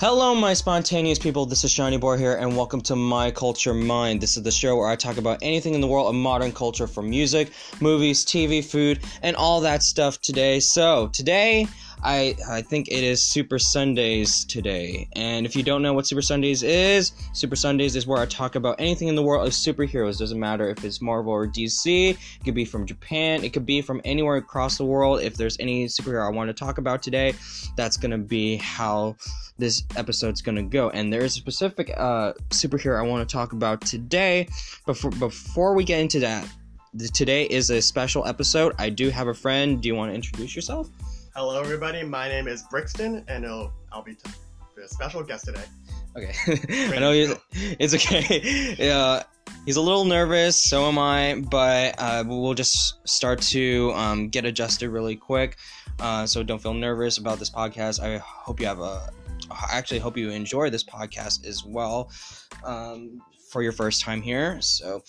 Hello, my spontaneous people. This is Seanie Boi here, and welcome to My Culture Mind. This is the show where I talk about anything in the world of modern culture from music, movies, TV, food, and all that stuff today. So, today, I I think it is Super Sundays today. And if you don't know what Super Sundays is, Super Sundays is where I talk about anything in the world of superheroes. Doesn't matter if it's Marvel or DC. It could be from Japan. It could be from anywhere across the world. If there's any superhero I want to talk about today, that's gonna be how this episode's gonna go. And there is a specific uh, superhero I want to talk about today. Before before we get into that, today is a special episode. I do have a friend. Do you want to introduce yourself? Hello, everybody. My name is Brixton, and I'll, I'll be t- a special guest today. Okay, I know you. It's okay. Yeah, he's a little nervous. So am I. But uh, we'll just start to um, get adjusted really quick. Uh, so don't feel nervous about this podcast. I hope you have a. I actually hope you enjoy this podcast as well um, for your first time here. So.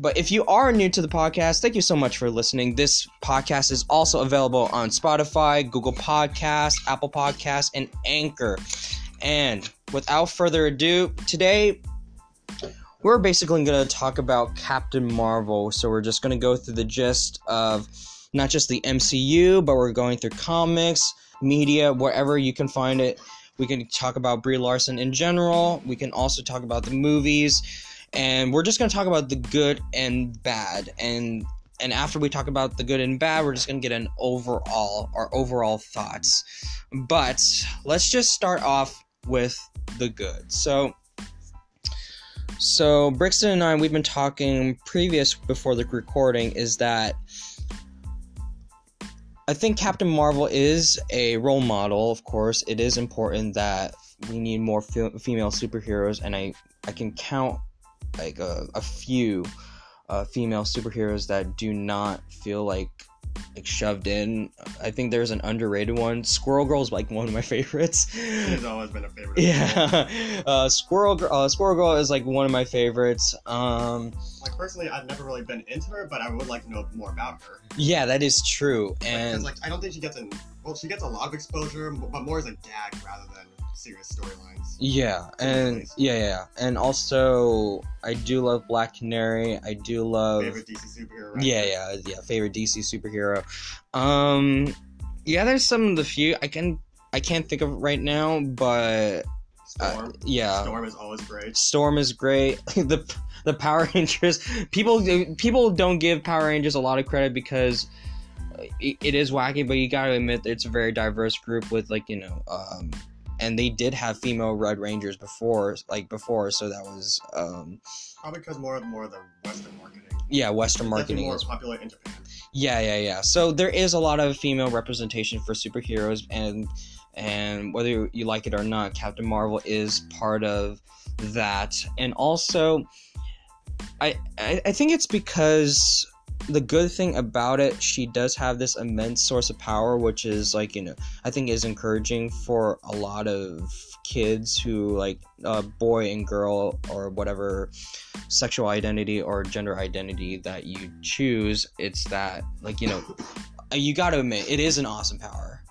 But if you are new to the podcast, thank you so much for listening. This podcast is also available on Spotify, Google Podcasts, Apple Podcasts, and Anchor. And without further ado, today we're basically going to talk about Captain Marvel. So we're just going to go through the gist of not just the MCU, but we're going through comics, media, wherever you can find it. We can talk about Brie Larson in general. We can also talk about the movies and we're just going to talk about the good and bad. And and after we talk about the good and bad we're just going to get an overall our overall thoughts. But let's just start off with the good. So so brixton and i we've been talking previous before the recording is that i think captain marvel is a role model of course. It is important that we need more fe- female superheroes and i i can count like a, a few uh, female superheroes that do not feel like like shoved in. I think there's an underrated one. Squirrel Girl is like one of my favorites. She's always been a favorite. Yeah, uh, Squirrel Girl. Uh, Squirrel Girl is like one of my favorites. Um, like personally, I've never really been into her, but I would like to know more about her. Yeah, that is true. And like, like I don't think she gets an well, she gets a lot of exposure, but more as a gag rather than serious storylines. Yeah, and yeah, yeah, and also I do love Black Canary. I do love favorite DC superhero. Right? Yeah, yeah, yeah. Favorite DC superhero. Um, yeah, there's some of the few I can I can't think of right now, but uh, Storm. Uh, yeah, Storm is always great. Storm is great. the the Power Rangers people people don't give Power Rangers a lot of credit because it, it is wacky, but you gotta admit it's a very diverse group with like you know um, and they did have female Red Rangers before, like before, so that was um, probably because more of more of the Western marketing. Yeah, Western marketing more is popular in Japan. Yeah, yeah, yeah. So there is a lot of female representation for superheroes, and and whether you like it or not, Captain Marvel is part of that, and also. I, I, I think it's because the good thing about it, she does have this immense source of power, which is like you know, I think is encouraging for a lot of kids who like uh, boy and girl or whatever sexual identity or gender identity that you choose. It's that like you know, you got to admit it is an awesome power.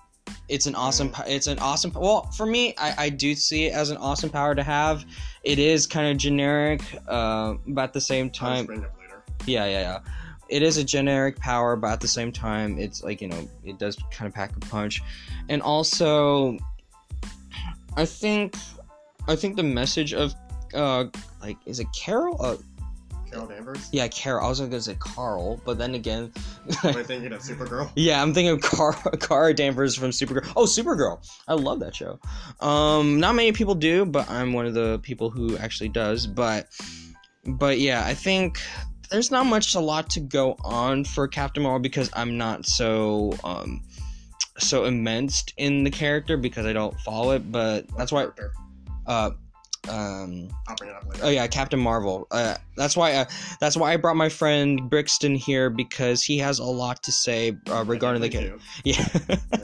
It's an awesome. It's an awesome. Well, for me, I, I do see it as an awesome power to have. It is kind of generic, uh, but at the same time, yeah, yeah, yeah it is a generic power, but at the same time, it's like you know, it does kind of pack a punch, and also, I think, I think the message of, uh, like, is it Carol? Uh, Carol Danvers. Yeah, Carol. I was gonna say Carl, but then again, am I thinking of Supergirl? Yeah, I'm thinking of Car Kara Danvers from Supergirl. Oh, Supergirl! I love that show. Um, not many people do, but I'm one of the people who actually does. But, but yeah, I think there's not much a lot to go on for Captain Marvel because I'm not so um so immense in the character because I don't follow it, but that's why uh um oh yeah captain marvel. Uh, that's why uh, that's why i brought my friend brixton here because he has a lot to say uh, regarding the kid yeah.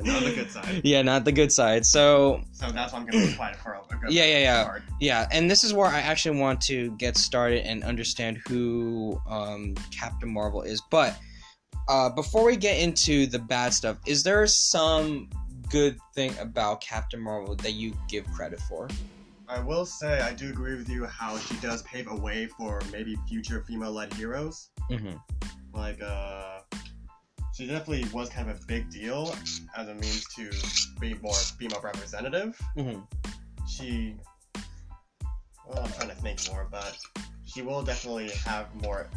Not the good side. Yeah not the good side. So so that's why i'm gonna apply it for a good yeah yeah yeah. card. yeah and this is where i actually want to get started and understand who um captain marvel is. But uh before we get into the bad stuff is there some good thing about Captain Marvel that you give credit for? I will say I do agree with you how she does pave a way for maybe future female-led heroes. Mm-hmm. Like, uh, she definitely was kind of a big deal as a means to be more female representative. Mm-hmm. She, well, I'm trying to think more, but she will definitely have more.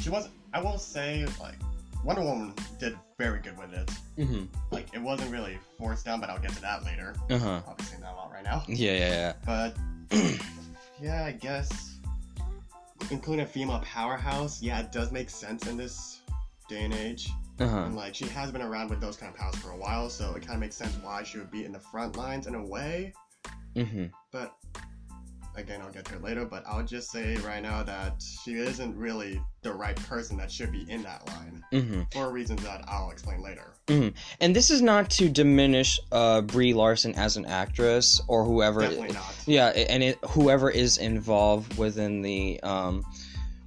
She was, I will say, like, Wonder Woman did very good with it. Mm-hmm. Like, it wasn't really forced down, but I'll get to that later. Uh huh. Obviously, not a lot right now. Yeah, yeah, yeah. But yeah, I guess including a female powerhouse, yeah, it does make sense in this day and age. Uh huh. And like she has been around with those kind of powers for a while, so it kind of makes sense why she would be in the front lines in a way. Mm-hmm. But again, I'll get to it later. But I'll just say right now that she isn't really the right person that should be in that line Mm-hmm. for reasons that I'll explain later. And this is not to diminish uh, Brie Larson as an actress or whoever. Definitely not. Yeah, and it, whoever is involved within the um,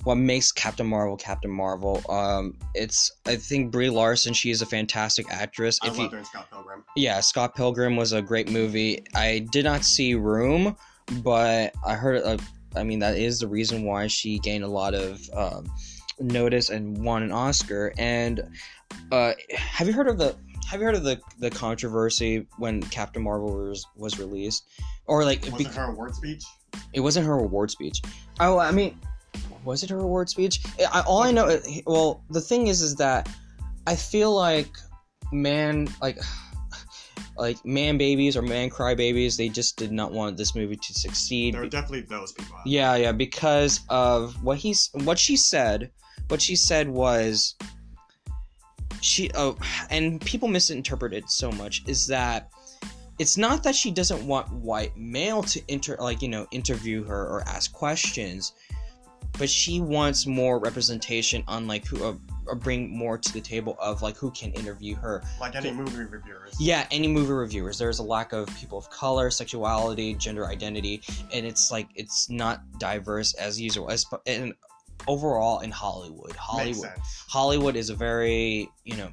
what makes Captain Marvel Captain Marvel. Um, it's I think Brie Larson. She is a fantastic actress. I If loved you, her in Scott Pilgrim. yeah, Scott Pilgrim was a great movie. I did not see Room, but I heard. Uh, I mean, that is the reason why she gained a lot of um, notice and won an Oscar. And uh, have you heard of the? Have you heard of the the controversy when Captain Marvel was was released, or like Was be- it her award speech? it wasn't her award speech. Oh, I mean, was it her award speech? I, all I know, well, the thing is, is that I feel like man, like, like man babies or man cry babies they just did not want this movie to succeed. There are definitely those people. out Yeah, yeah, because of what he's what she said. What she said was she oh and people misinterpreted so much is that it's not that she doesn't want white male to inter like you know interview her or ask questions but she wants more representation on like who uh, bring more to the table of like who can interview her Like any movie reviewers. yeah, any movie reviewers. There's a lack of people of color, sexuality, gender identity, and it's like it's not diverse as usual. As and overall in Hollywood, Hollywood. Hollywood is a very you know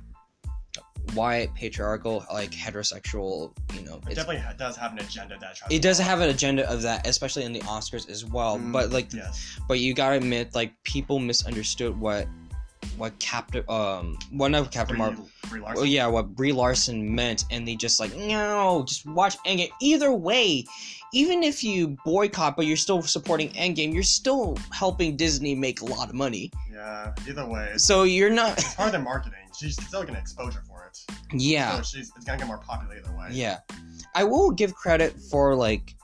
white patriarchal like heterosexual you know It definitely ha- does have an agenda that tries it to does have an agenda of that especially in the oscars as well Mm, but like yes. but you gotta admit like people misunderstood what what captain um one of captain Brie, marvel Brie well, yeah, what Brie Larson meant, and they just like, no, just watch Endgame. Either way, even if you boycott, but you're still supporting Endgame, you're still helping Disney make a lot of money. Yeah. Either way, So you're not, it's part of their marketing. She's still getting exposure for it. yeah, So she's it's gonna get more popular either way. yeah. I will give credit for like,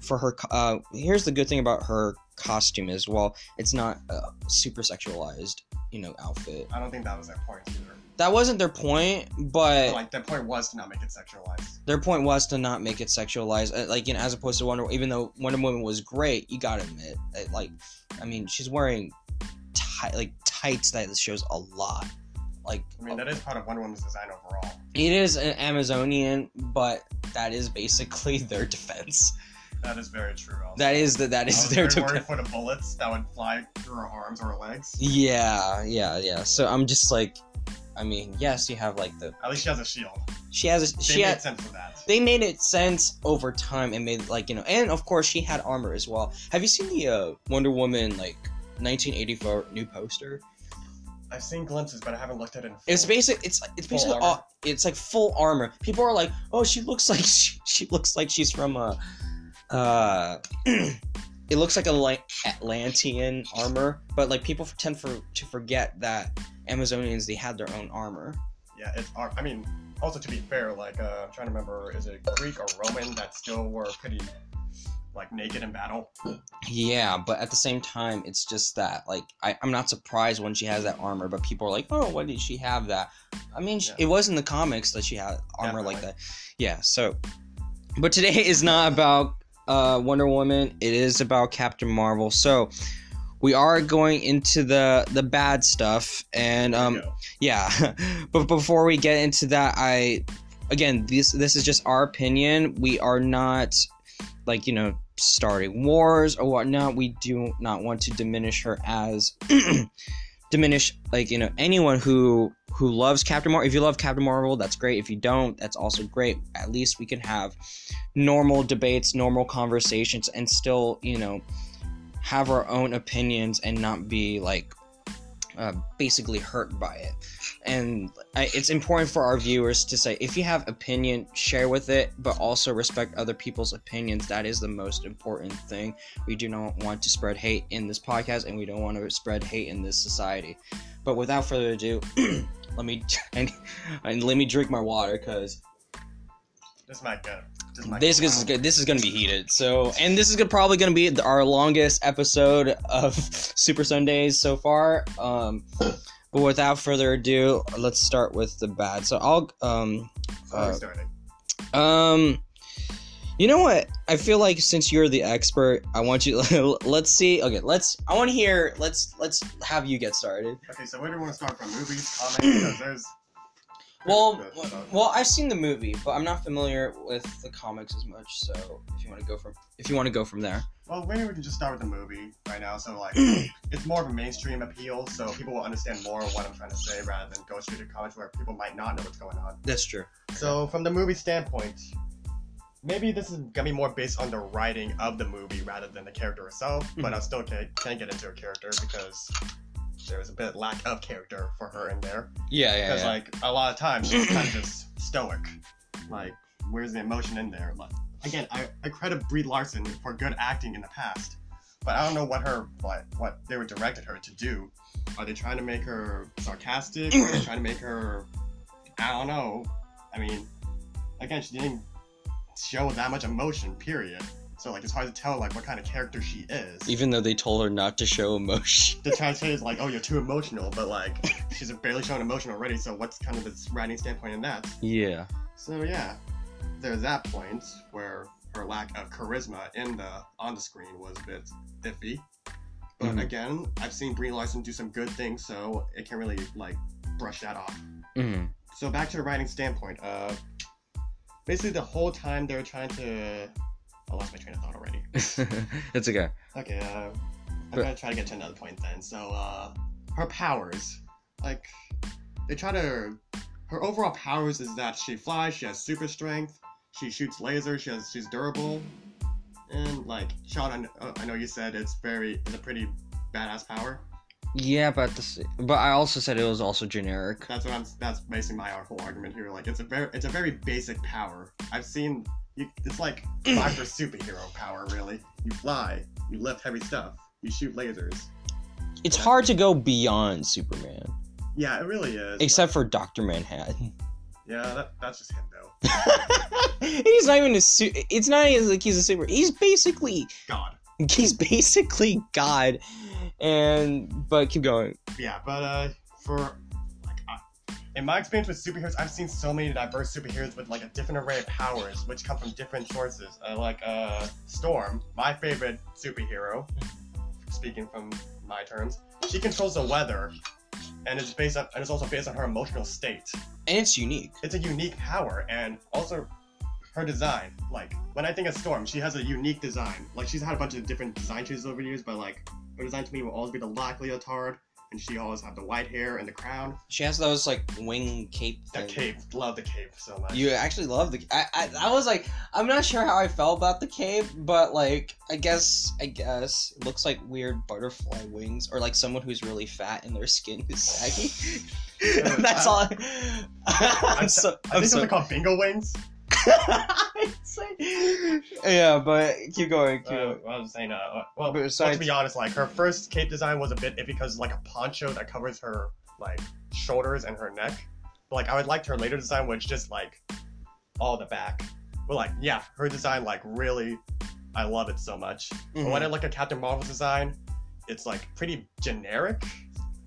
for her. Uh, here's the good thing about her costume as well. It's not a super sexualized, you know, outfit. I don't think that was their point either. That wasn't their point, but like their point was to not make it sexualized. their point was to not make it sexualized uh, like you know as opposed to wonder even though wonder woman was great you gotta admit that, like i mean she's wearing tight like tights that shows a lot like I mean, that is part of Wonder Woman's design overall. it is an amazonian but that is basically their defense That is very true. Also. that is the, that I is their defense for the bullets that would fly through her arms or her legs. yeah yeah yeah so i'm just like i mean yes you have like the At least she has a shield. she has a, They she made had, sense for that. they made it sense over time and made like you know and of course she had armor as well have you seen the uh, wonder woman like 1984 new poster I've seen glimpses, but I haven't looked at it in full. it's basic it's it's Full basically all, it's like full armor people are like oh she looks like she, she looks like she's from a uh it looks like a like atlantean armor but like people tend for to forget that amazonians they had their own armor Yeah, it's. I mean, also to be fair, like uh, I'm trying to remember, is it Greek or Roman that still were pretty like naked in battle? Yeah, but at the same time, it's just that like I, I'm not surprised when she has that armor, but people are like, "Oh, why did she have that?" I mean, Yeah. it was in the comics that she had armor like that. Yeah. So, but today is not about uh, Wonder Woman. It is about Captain Marvel. So, we are going into the the bad stuff, and um, yeah. but before we get into that, I again this this is just our opinion. We are not like you know starting wars or whatnot. We do not want to diminish her as diminish like you know anyone who who loves Captain Marvel. If you love Captain Marvel, that's great. If you don't, that's also great. At least we can have normal debates, normal conversations, and still, you know, have our own opinions and not be like uh, basically hurt by it. And I, it's important for our viewers to say if you have opinion, share with it, but also respect other people's opinions. That is the most important thing. We do not want to spread hate in this podcast, and we don't want to spread hate in this society. But without further ado, let me and, and let me drink my water because This might go. This might this go is good. This is gonna be heated. So, and this is gonna, probably gonna be our longest episode of Super Sundays so far. Um, but without further ado, let's start with the bad. So I'll um uh, um. You know what? I feel like since you're the expert, I want you. let's see. Okay, let's. I want to hear. Let's let's have you get started. Okay, so where do we want to start from? Movies, comics? Because there's. Well, well, I've seen the movie, but I'm not familiar with the comics as much. So if you want to go from, if you want to go from there. Well, maybe we can just start with the movie right now. So like, it's more of a mainstream appeal, so people will understand more of what I'm trying to say rather than go straight to comics where people might not know what's going on. That's true. So from the movie standpoint, maybe this is gonna be more based on the writing of the movie rather than the character itself. But Mhm. I still can't, can't get into a character because there was a bit of lack of character for her in there. Yeah, yeah, Because yeah. like a lot of times she's kind of just stoic. Like, where's the emotion in there? Like, again, I, I credit Brie Larson for good acting in the past, but I don't know what her what what they were directed her to do. Are they trying to make her sarcastic? Are they trying to make her? I don't know. I mean, again, she didn't show that much emotion. Period. So like, it's hard to tell like what kind of character she is. Even though they told her not to show emotion. the say is like, oh, you're too emotional, but like, she's barely showing emotion already. So what's kind of the writing standpoint in that? Yeah. So yeah, there's that point where her lack of charisma in the on the screen was a bit iffy. But Mhm. again, I've seen Brie Larson do some good things, so it can't really like brush that off. Mm. So back to the writing standpoint. Uh, basically the whole time they were trying to. I lost my train of thought already. it's okay. Okay, uh, I'm But- gonna try to get to another point then. So, uh, her powers, like, they try to. Her overall powers is that she flies, she has super strength, she shoots lasers, she has, she's durable, and like, Sean, I, uh, I know you said it's very, it's a pretty badass power. Yeah, but this, but I also said it was also generic. That's what I'm. That's basically my whole argument here. Like, it's a very, it's a very basic power. I've seen. You, it's like for superhero power, really. You fly, you lift heavy stuff, you shoot lasers. It's hard to go beyond Superman, Yeah, it really is. except for Doctor Manhattan. Yeah, that, that's just him though. he's not even a su- It's not even like he's a super. He's basically God. he's basically God, and but keep going. Yeah, but uh, for in my experience with superheroes, I've seen so many diverse superheroes with like a different array of powers, which come from different sources. Uh, like uh, Storm, my favorite superhero. Speaking from my terms, she controls the weather, and it's based on and it's also based on her emotional state. And it's unique. It's a unique power, and also her design. Like when I think of Storm, she has a unique design. Like she's had a bunch of different design choices over the years, but like her design to me will always be the black leotard, and she always had the white hair and the crown. She has those like wing cape. Thing. cape, love the cape so much. You actually love the. I, I I was like, I'm not sure how I felt about the cape, but like, I guess I guess it looks like weird butterfly wings, or like someone who's really fat and their skin is saggy. That's all. I'm so. I I'm think so. those are called bingo wings. yeah, but keep going. Keep Uh, going. I was saying, uh, well, But besides- to be honest, like her first cape design was a bit iffy because like a poncho that covers her like shoulders and her neck. But like I would like her later design, which just like all the back. But like yeah, her design like really, I love it so much. But Mhm. when I look at Captain Marvel's design, it's like pretty generic.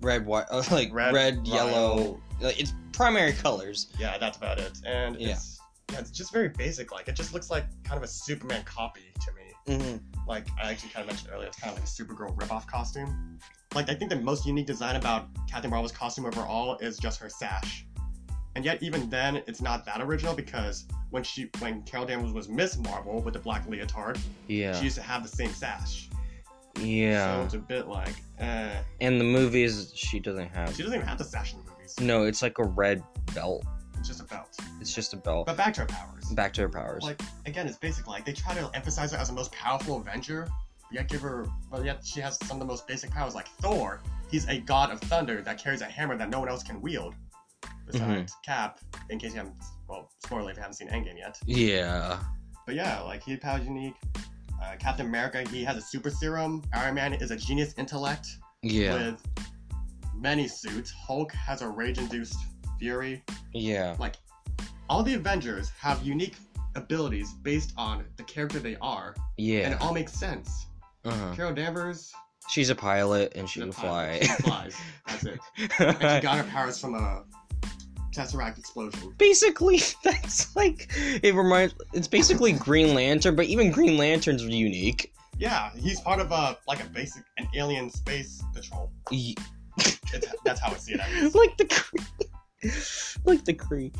red, white, uh, like Red, red, yellow. yellow. Like, it's primary colors. Yeah, that's about it. And Yeah. it's yeah, it's just very basic. Like it just looks like kind of a Superman copy to me. Mm-hmm. like I actually kind of mentioned earlier, it's kind of like a Supergirl ripoff costume. Like I think the most unique design about Captain Marvel's costume overall is just her sash. And yet even then it's not that original because when she when Carol Danvers was Miss Marvel with the black leotard, Yeah. she used to have the same sash. Yeah, so it's a bit like eh. In the movies, she doesn't have. She doesn't even have the sash in the movies. No, it's like a red belt. It's just a belt. It's just a belt. But back to her powers. Back to her powers. Like again, it's basically like they try to emphasize her as the most powerful Avenger, yet give her, but yet she has some of the most basic powers. Like Thor, he's a god of thunder that carries a hammer that no one else can wield. Besides Cap, in case you haven't, well, spoiler if you haven't seen Endgame yet. yeah. But yeah, like his powers unique. Uh, Captain America, he has a super serum. Iron Man is a genius intellect Yeah. with many suits. Hulk has a rage-induced fury. Yeah. Like all the Avengers have unique abilities based on the character they are, Yeah. and it all makes sense. Uh-huh. Carol Danvers She's a pilot and she can fly. She flies. That's it. And she got her powers from a Tesseract explosion. basically, that's like it reminds. It's basically Green Lantern, but even Green Lanterns unique. Yeah, he's part of a like a basic an alien space patrol. Y- It's, that's how I see it. Like the. like the Kree.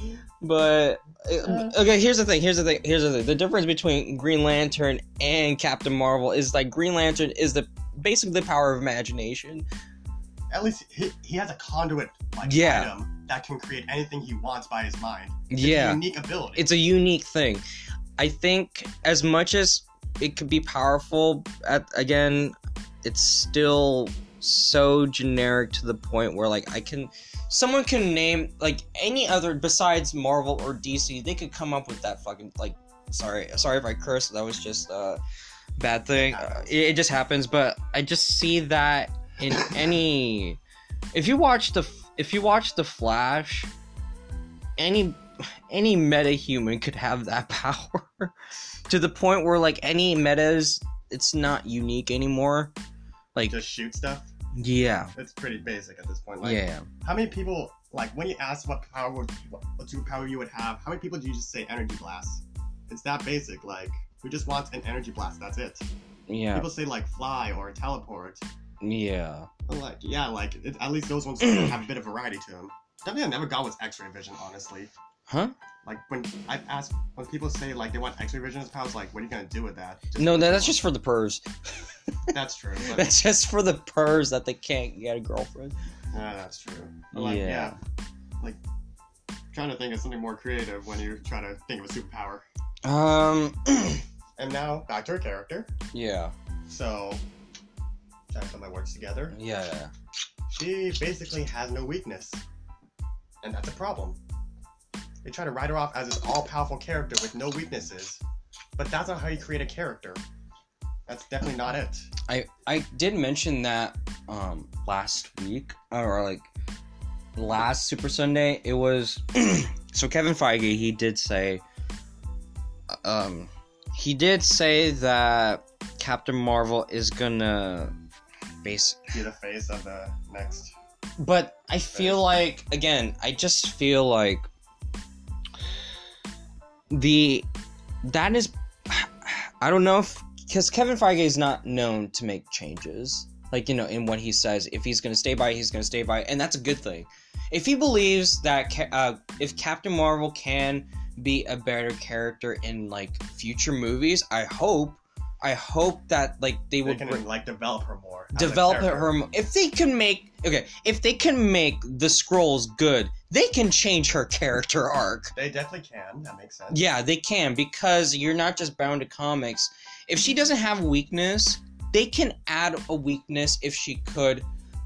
But uh, okay, here's the thing. Here's the thing. Here's the thing. The difference between Green Lantern and Captain Marvel is like Green Lantern is the basically the power of imagination. At least he, he has a conduit like Yeah. item that can create anything he wants by his mind. It's a Yeah. unique ability. It's a unique thing. I think as much as it could be powerful, at again, it's still so generic to the point where like I can someone can name like any other besides Marvel or DC, they could come up with that fucking like sorry, sorry if I curse, that was just a bad thing. Uh, it, it just happens, but I just see that in any if you watch the if you watch the Flash, any any meta human could have that power to the point where like any metas it's not unique anymore like just shoot stuff. Yeah It's pretty basic at this point. Like, yeah How many people like when you ask what power would what superpower you would have? How many people do you just say energy blast? It's that basic. Like we just want an energy blast. That's it. yeah People say like fly or teleport. yeah I'm like yeah, like it, at least those ones have a bit of variety to them. Definitely, I never got was X-ray vision. Honestly, huh like when I ask when people say like they want X-ray vision as powers, like what are you gonna do with that? Just no that, that's just for the purrs that's true. But, that's just for the purrs that they can't get a girlfriend yeah, that's true. But, like, Yeah. yeah, like trying to think of something more creative when you try to think of a superpower. um And now back to her character. yeah So, trying to put my words together. yeah She basically has no weakness, and that's a problem. They try to write her off as this all-powerful character with no weaknesses, but that's not how you create a character. That's definitely not it. I I did mention that um last week or like last Super Sunday. It was so Kevin Feige he did say um he did say that Captain Marvel is gonna base Be the face of the next. but I feel like again, I just feel like the that is I don't know if because Kevin Feige is not known to make changes. Like you know, in what he says, if he's gonna stay by, he's gonna stay by, and that's a good thing. If he believes that uh, if Captain Marvel can be a better character in like future movies, I hope, I hope that like they They will can bring- like develop her more. develop her mo- if they can make okay if they can make the scrolls good they can change her character arc They definitely can. That makes sense. yeah they can because you're not just bound to comics if she doesn't have weakness they can add a weakness if she could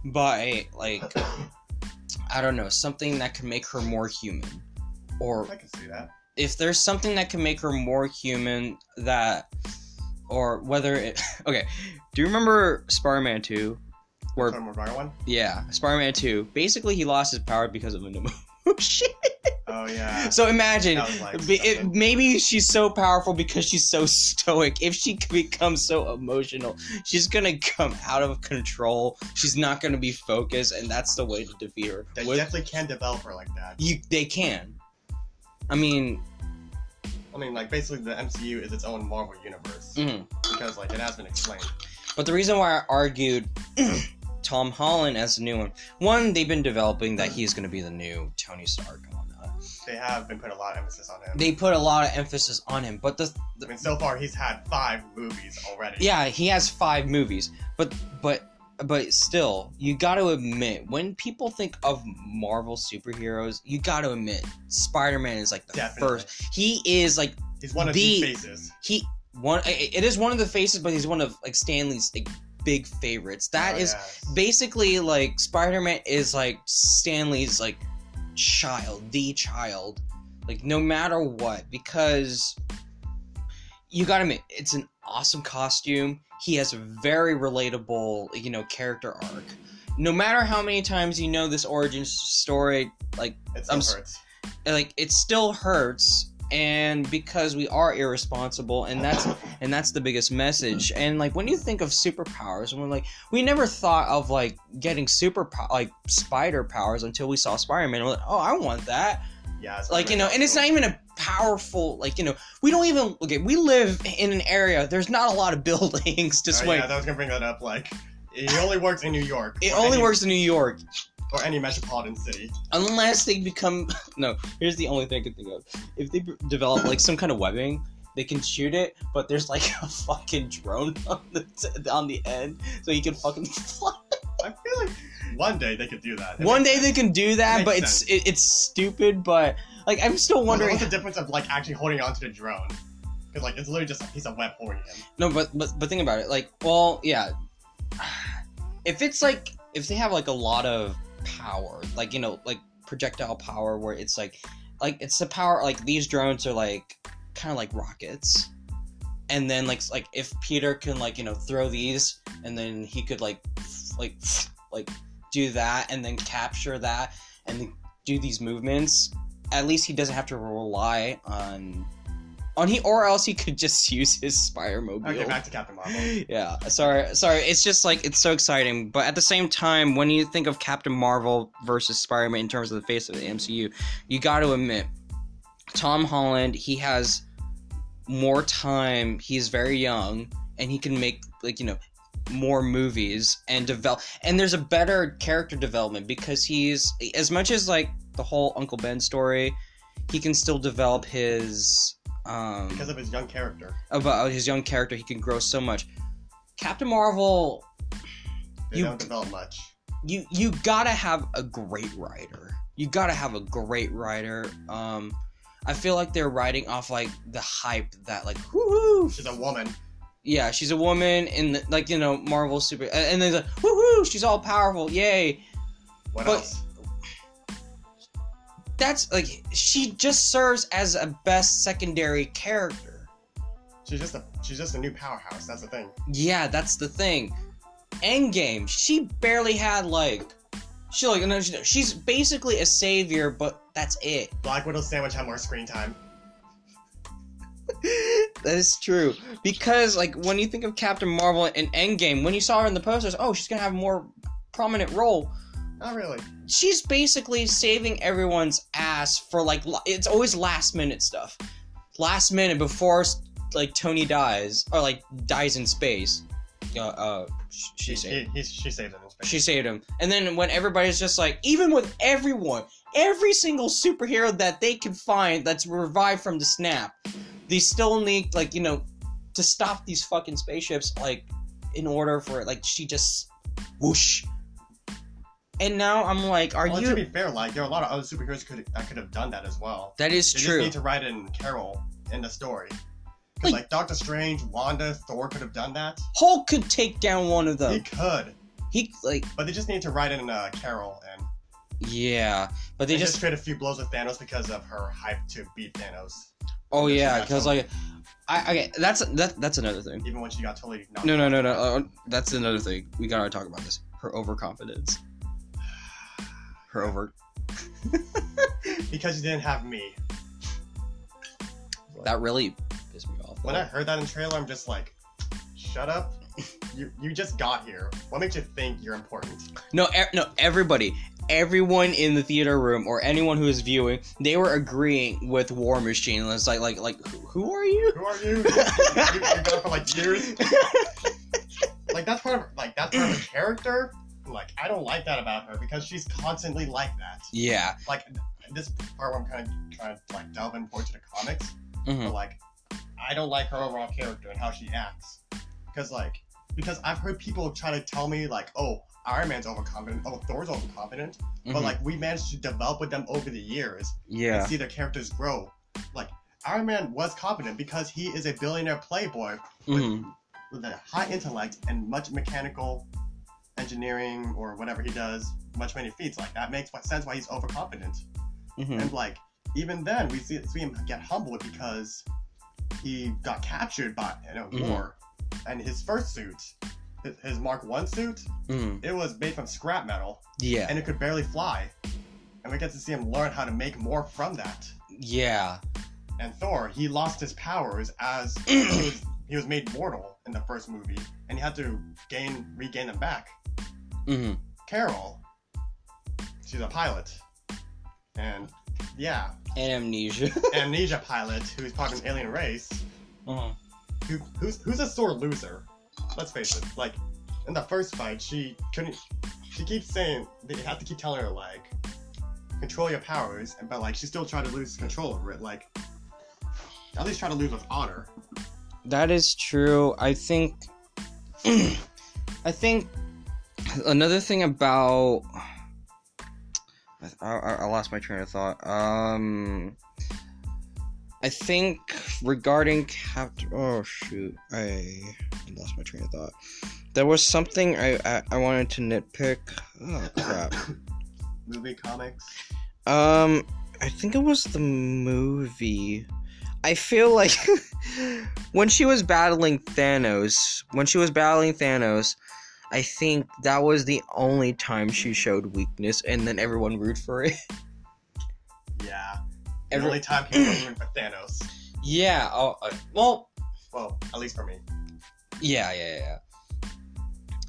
by like i don't know something that can make her more human or I can see that. if there's something that can make her more human that or whether it okay do you remember spider-man 2 where Tom Maguire one. yeah spider-man 2 basically he lost his power because of an emotion Oh yeah. so imagine like, it- maybe she's so powerful because she's so stoic if she becomes so emotional she's gonna come out of control she's not gonna be focused and that's the way to defeat her They With- definitely can develop her like that. you they can i mean I mean, like basically the MCU is its own Marvel universe mhm. because like it has been explained. But the reason why I argued Tom Holland as the new one, one, they've been developing that he's going to be the new Tony Stark and whatnot. They have been putting a lot of emphasis on him. They put a lot of emphasis on him, but the, I mean, so far he's had five movies already. yeah, he has five movies, but but but still, you got to admit when people think of Marvel superheroes, you got to admit Spider-Man is like the Definitely. first. He is like He's one of The- the faces. he one. It is one of the faces, but he's one of like Stan Lee's like big favorites. That Oh, is yes. basically like Spider-Man is like Stan Lee's like child, the child. Like no matter what, because you gotta admit, it's an awesome costume. He has a very relatable, you know, character arc. No matter how many times you know this origin story, like It I'm hurts. like it still hurts and because we are irresponsible and that's and that's the biggest message and like when you think of superpowers and we're like we never thought of like getting super like spider powers until we saw spider-man we're like oh i want that Yeah. like you know and it's not even a powerful like you know we don't even okay we live in an area there's not a lot of buildings to Oh, swing yeah, that was gonna bring that up. Like, it only works in New York. it only works in new york or any metropolitan city. unless they become no here's the only thing i can think of if they b- develop like some kind of webbing they can shoot it but there's like a fucking drone on the t- on the end so you can fucking fly I feel like one day they could do that. One day they can do that but it's it, it's stupid but like i'm still wondering What's the difference of like actually holding onto the drone? Because like it's literally just a piece of web holding him. no but but but think about it like well yeah if it's like if they have like a lot of power like you know like projectile power where it's like like it's the power like these drones are like kind of like rockets. And then like like if peter can like you know throw these and then he could like like like do that and then capture that and do these movements at least he doesn't have to rely on on he or else he could just use his spider mobile Okay, back to Captain Marvel. yeah sorry sorry it's just like it's so exciting but at the same time when you think of captain marvel versus spider-man in terms of the face of the mcu you got to admit tom holland he has more time he's very young and he can make like you know more movies and develop and there's a better character development because he's as much as like the whole uncle ben story he can still develop his um Because of his young character. about his young character he can grow so much captain marvel They You- don't develop much. you you gotta have a great writer you gotta have a great writer um i feel like they're writing off like the hype that like woohoo She's a woman. yeah she's a woman in the, like you know marvel super and and then like woohoo she's all powerful yay What But- else? That's like she just serves as a best secondary character She's just a she's just a new powerhouse. That's the thing. Yeah, that's the thing. Endgame, she barely had like, she like, no, she- she's basically a savior, but that's it. Black Widow sandwich had more screen time. that is true because like when you think of Captain Marvel in Endgame, when you saw her in the posters, oh, she's gonna have a more prominent role. Not really. She's basically saving everyone's ass for like it's always last minute stuff, last minute before like Tony dies or like dies in space. Uh, uh sh- she She saved. he, he, she saved space. She saved him. And then when everybody's just like, even with everyone, every single superhero that they can find that's revived from the snap, they still need, like, you know, to stop these fucking spaceships, like, in order for, like, she just whoosh. And now I'm like, are well, you. to be fair, like there are a lot of other superheroes could that could have done that as well. that is They true. just need to write in Carol in the story. Like- like Doctor Strange, Wanda, Thor could have done that. Hulk could take down one of them. He could, He, like, but they just need to write in uh, Carol and yeah. But they, they just, just. trade a few blows with Thanos because of her hype to beat Thanos, Oh, yeah. Because, like. I, okay, that's that, that's another thing. even when she got totally knocked No, no, no, no. Uh, that's another thing. We gotta talk about this. Her overconfidence. Her over. because you didn't have me. That really pissed me off. When I heard that in trailer, I'm just like, shut up. You you just got here. What makes you think you're important? no, e- no. Everybody, everyone in the theater room or anyone who is viewing, they were agreeing with War Machine. It's like, like, like, who, who are you? Who are you? you you're gone for like years. Like that's part of like that's part of her character. Like I don't like that about her because she's constantly like that. yeah. Like this part where I'm kind of trying to like delve in more to the comics, hmm but like I don't like her overall character and how she acts. Because like because I've heard people try to tell me like, oh, Iron Man's overconfident, oh, Thor's overconfident, but Mhm. like we managed to develop with them over the years yeah, and see their characters grow. Like Iron Man was confident because he is a billionaire playboy with, Mhm. with a high intellect and much mechanical engineering or whatever he does, much many feats. Like that makes sense why he's overconfident. Mhm. And like even then, we see, see him get humbled because he got captured by in a Mhm. war, and his first suit, his, his Mark One suit, Mhm. it was made from scrap metal, yeah, and it could barely fly. And we get to see him learn how to make more from that. yeah, And Thor, he lost his powers as he, was, he was made mortal in the first movie, and he had to gain regain them back. Hmm Carol, she's a pilot, and yeah, and amnesia. amnesia pilot who's part of an alien race. Mhm. Who, who's who's a sore loser? Let's face it. Like in the first fight, she couldn't. She keeps saying they have to keep telling her like control your powers, but like she still tried to lose control over it. Like at least try to lose with honor. That is true. I think. I think another thing about. I, I, lost my train of thought. Um. I think regarding Captain. Oh shoot! I lost my train of thought. There was something I I, I wanted to nitpick. Oh crap. Movie comics. Um, I think it was the movie. I feel like when she was battling Thanos, when she was battling Thanos, I think that was the only time she showed weakness, and then everyone root for it. Yeah. The Every- only time people root for Thanos. yeah. Oh, uh, well, Well, at least for me. yeah, yeah, yeah.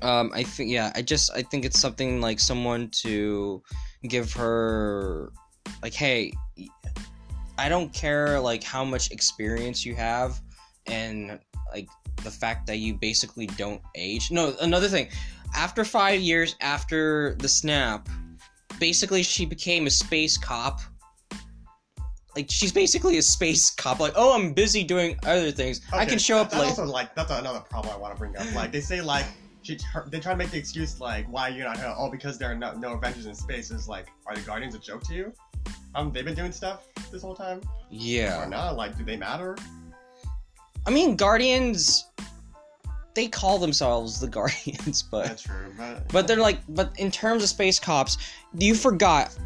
Um, I think yeah. I just I think it's something like someone to give her like, hey, I don't care like how much experience you have and like the fact that you basically don't age. No, another thing. After 5 years after the snap, basically she became a space cop. Like she's basically a space cop like, "Oh, I'm busy doing other things. I can show up that's late." also like that's another problem I want to bring up. Like they say like she her, they try to make the excuse like why you're not here. Oh, because there are no, no Avengers in space. Is like are the Guardians a joke to you? Um, they've been doing stuff this whole time yeah. or not? Like, do they matter? I mean, Guardians they call themselves the Guardians, but That's true, but But they're like, but in terms of space cops, you forgot.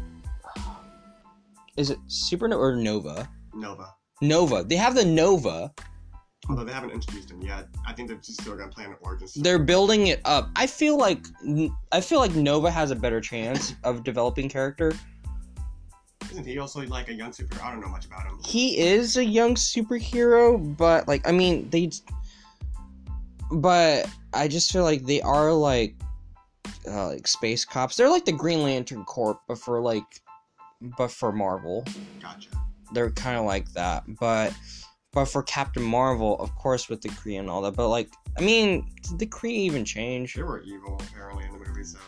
Is it Supernova or Nova? Nova. Nova. They have the Nova. Although they haven't introduced him yet, I think they're just still gonna plan an origin story. They're building it up. I feel like I feel like Nova has a better chance of developing character. Isn't he also like a young super? I don't know much about him. He is a young superhero, but like I mean they. But I just feel like they are like, uh, like space cops. They're like the Green Lantern Corp, but for like, but for Marvel. Gotcha. they're kind of like that but but for captain marvel of course with the kree and all that but like i mean did the kree even change They were evil apparently in the movie, so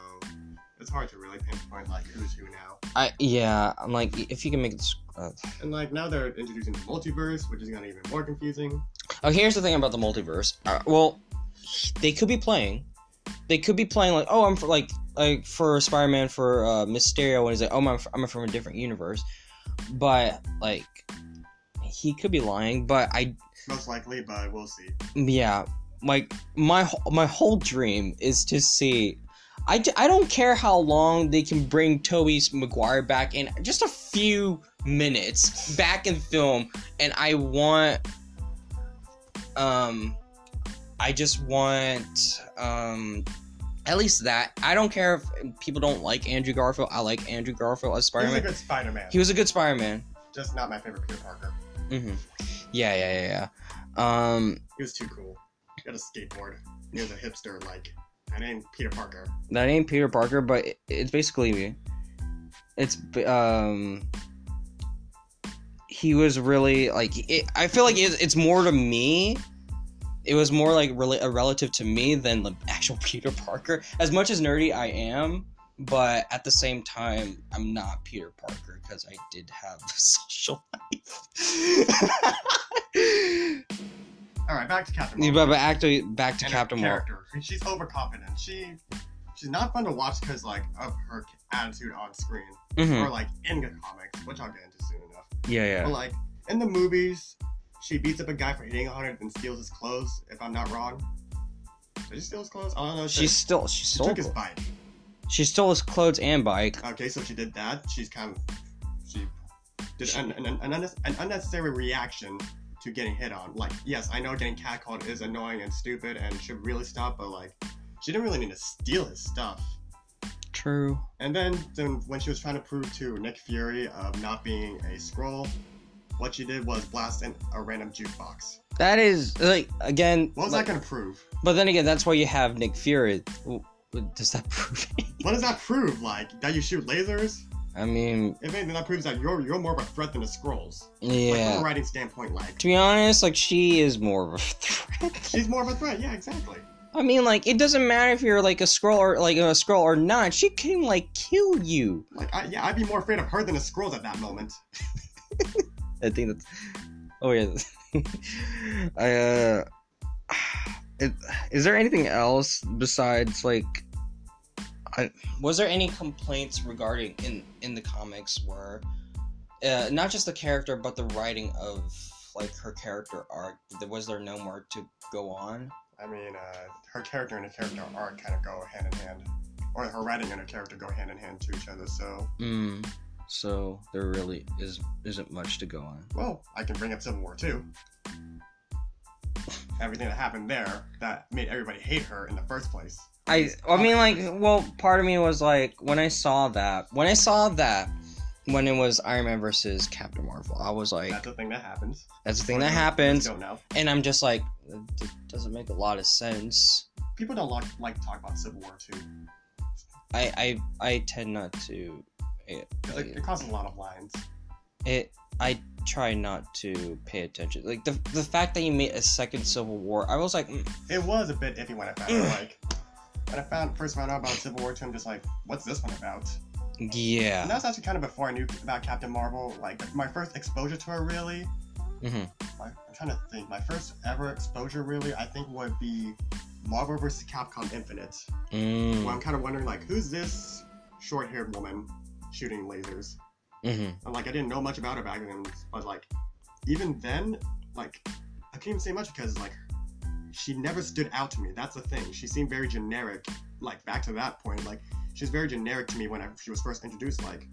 it's hard to really pinpoint like who's who now. i yeah i'm like if you can make it uh, And like now they're introducing the multiverse, which is gonna be even more confusing. oh here's the thing about the multiverse uh, well they could be playing. They could be playing like oh i'm for like like for spider-man for uh mysterio when he's like oh i'm, I'm from a different universe. But like he could be lying but i Most likely, but we'll see. yeah. Like my my whole dream is to see I, I don't care how long they can bring Tobey Maguire back in just a few minutes back in film and I want um I just want um at least that I don't care if people don't like Andrew Garfield I like Andrew Garfield as He's a Spider-Man good Spider-Man. he was a good Spider-Man Just not my favorite Peter Parker. hmm yeah yeah yeah yeah um He was too cool. He had a skateboard. He was a hipster. Like that ain't Peter Parker. that ain't Peter Parker, but it, it's basically me. it's um he was really like it, I feel like it, it's more to me. It was more like a relative to me than the actual Peter Parker. As much as nerdy I am, but at the same time, I'm not Peter Parker because I did have a social life. All right, back to Captain Yeah, but back to back to and Captain Marvel. character. She's overconfident. She she's not fun to watch because like of her attitude on screen Mhm. or like in the comics, which I'll get into soon enough. Yeah, But yeah. like in the movies, she beats up a guy for hitting on her and steals his clothes. If I'm not wrong, did she steal his clothes? I don't know. She still she she stole took his bike. she stole his clothes and bike. Okay, so she did that. She's kind of she did an, an, an, an unnecessary reaction to getting hit on. Like, yes, I know getting catcalled is annoying and stupid and should really stop, but like, she didn't really need to steal his stuff. True. And then, then when she was trying to prove to Nick Fury of not being a Skrull, what she did was blast in a random jukebox. That is like again. What was like- that gonna prove? But then again, that's why you have Nick Fury. Does that prove? What does that prove? Like that you shoot lasers? I mean, If anything, that proves that you're you're more of a threat than the Skrulls. Like from a writing standpoint, like To be honest, like she is more of a threat. she's more of a threat. Yeah, exactly. I mean, like it doesn't matter if you're like a Skrull or like a Skrull or not. She can like kill you. Like, I, yeah, I'd be more afraid of her than the Skrulls at that moment. I think that's. Oh yeah. I uh. It, is there anything else besides like? I, was there any complaints regarding in in the comics where, uh, not just the character but the writing of like her character arc? Was there no more to go on? I mean, uh, her character and her character arc kind of go hand in hand, or her writing and her character go hand in hand to each other. So, Hmm. So there really is isn't much to go on. well, I can bring up Civil War too. Everything that happened there that made everybody hate her in the first place. I I mean like well part of me was like when I saw that when I saw that when it was Iron Man versus Captain Marvel I was like That's the thing that happens. that's the thing that happens Don't know. and I'm just like it doesn't make a lot of sense. People don't like, like to talk about Civil War too. I I I tend not to it, 'Cause It, it causes a lot of lines. it I try not to pay attention like the the fact that you made a second Civil War I was like mm, It was a bit iffy when I found it. Like when I found first found out about Civil War two, I'm just like, what's this one about? Yeah And that's actually kind of before I knew about Captain Marvel. Like my first exposure to her, really. hmm My, I'm trying to think. My first ever exposure, really, I think would be Marvel vs. Capcom Infinite. mm, Where I'm kind of wondering, like, who's this short-haired woman shooting lasers? hmm And like, I didn't know much about her back then, but like, even then, like, I couldn't even say much because like, she never stood out to me. That's the thing. She seemed very generic. Like back to that point, like she was very generic to me when I, she was first introduced. Like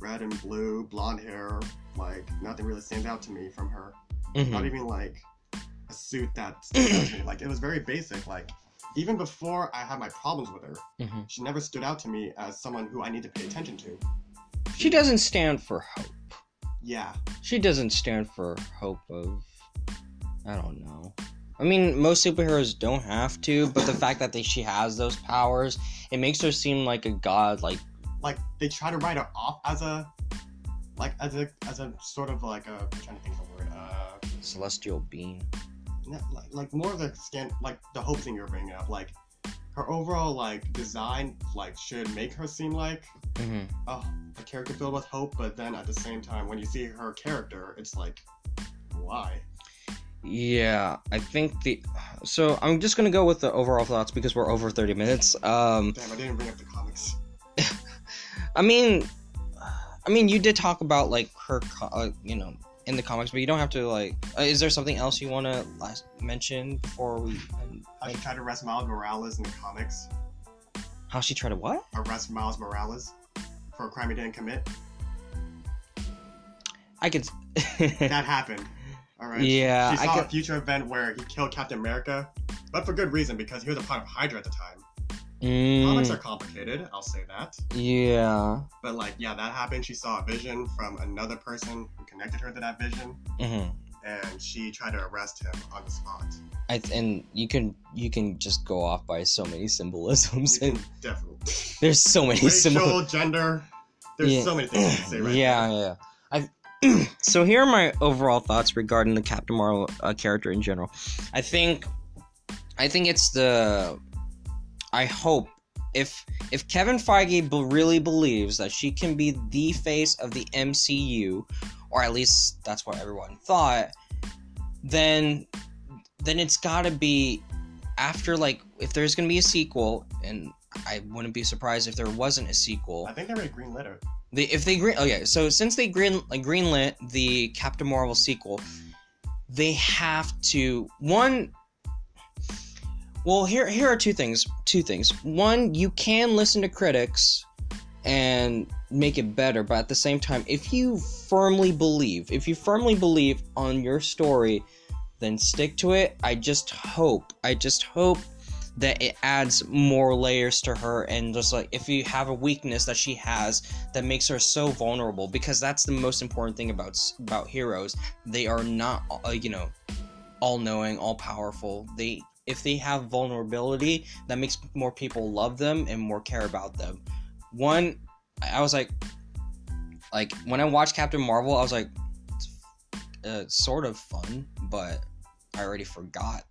red and blue, blonde hair. Like nothing really stands out to me from her. hmm Not even like a suit that stands out to me. Like it was very basic. Like even before I had my problems with her, hmm she never stood out to me as someone who I need to pay attention to. She doesn't stand for hope. Yeah, She doesn't stand for hope of. I don't know. I mean, most superheroes don't have to, but the fact that they, she has those powers, it makes her seem like a god. Like, like they try to write her off as a like as a as a sort of like a I'm trying to think of the word uh celestial being. Like, like more of the scan like the hope thing you're bringing up like her overall like design like should make her seem like hmm oh a character filled with hope but then at the same time when you see her character it's like why Yeah, I think the. So I'm just gonna go with the overall thoughts because we're over 30 minutes. Um, damn I didn't bring up the comics I mean, I mean, you did talk about like her, co- uh, you know, in the comics, but you don't have to like. Uh, is there something else you want to last mention before we? end? how she tried to arrest Miles Morales in the comics How she tried to what? arrest Miles Morales for a crime he didn't commit I could. that happened all right Yeah, she I saw could- a future event where he killed Captain America but for good reason because he was a part of Hydra at the time Comics Mm, are complicated, I'll say that. yeah. But like, yeah, that happened. She saw a vision from another person who connected her to that vision, hmm and she tried to arrest him on the spot. I th- and you can you can just go off by so many symbolisms and definitely. there's so many Racial, symbols. gender. There's Yeah. so many things you can say right yeah, there. yeah. I so here are my overall thoughts regarding the Captain Marvel uh, character in general. I think, I think it's the. I hope if if Kevin Feige be- really believes that she can be the face of the MCU, or at least that's what everyone thought, then then it's got to be after like if there's gonna be a sequel, and I wouldn't be surprised if there wasn't a sequel. I think they already greenlit it. They, if they green, okay, so since they green like greenlit the Captain Marvel sequel, they have to one. Well, here here are two things. Two things. One, you can listen to critics and make it better, but at the same time, if you firmly believe, if you firmly believe on your story, then stick to it. I just hope, I just hope that it adds more layers to her and just like if you have a weakness that she has that makes her so vulnerable because that's the most important thing about about heroes they are not uh, you know all knowing all powerful they if they have vulnerability that makes more people love them and more care about them one i was like like when i watched captain marvel i was like uh, sort of fun but i already forgot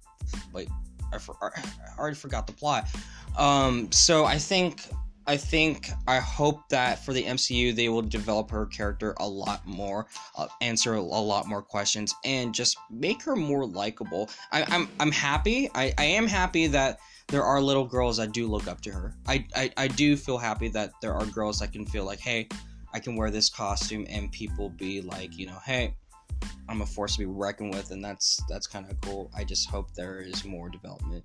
like I, for, I already forgot the plot. Um, so I think I think I hope that for the MCU they will develop her character a lot more, uh, answer a, lot more questions, and just make her more likable. I, am I'm, I'm happy. I, I am happy that there are little girls that do look up to her. I, I I do feel happy that there are girls that can feel like, hey, I can wear this costume, and people be like, you know, hey, I'm a force to be reckoned with, and that's that's kind of cool. I just hope there is more development.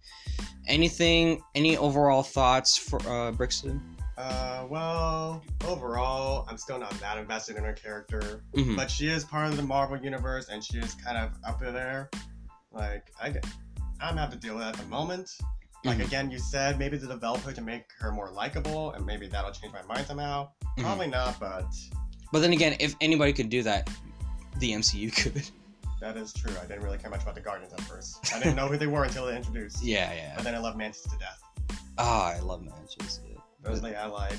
Anything? Any overall thoughts for uh, Brixton? Uh, well, overall, I'm still not that invested in her character, mm-hmm. but she is part of the Marvel universe, and she is kind of up there. Like, I I'm have to deal with it at the moment. Like mm-hmm. again, you said maybe the developer to make her more likable, and maybe that'll change my mind somehow. Mm-hmm. Probably not, but. But then again, if anybody could do that, the MCU could. That is true. I didn't really care much about the Guardians at first. I didn't know who they were until they introduced. Yeah, yeah. But then I love Mantis to death. Ah, oh, I love Mantis. Yeah. Personally, I like.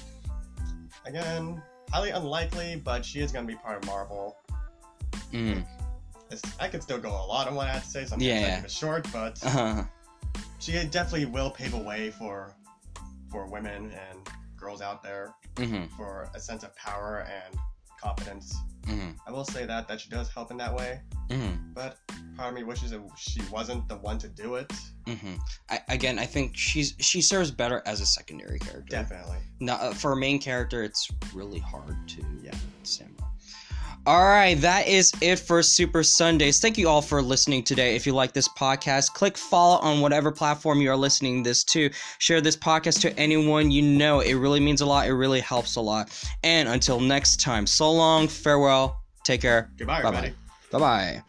Again, highly unlikely, but she is going to be part of Marvel. Mm. I could still go a lot on what I have to say. Sometimes yeah, yeah. I keep it short, but uh-huh. she definitely will pave a way for for women and girls out there mm-hmm. for a sense of power and confidence Mm-hmm. I will say that that she does help in that way. Mm-hmm. But part of me wishes that she wasn't the one to do it. Mm-hmm. I, again, I think she's she serves better as a secondary character. Definitely. Not uh, for a main character, it's really hard to yeah. by. All right, that is it for Super Sundays. Thank you all for listening today. If you like this podcast, click follow on whatever platform you are listening this to. Share this podcast to anyone you know. It really means a lot. It really helps a lot. And until next time, so long, farewell, take care. Goodbye, bye everybody. Bye bye.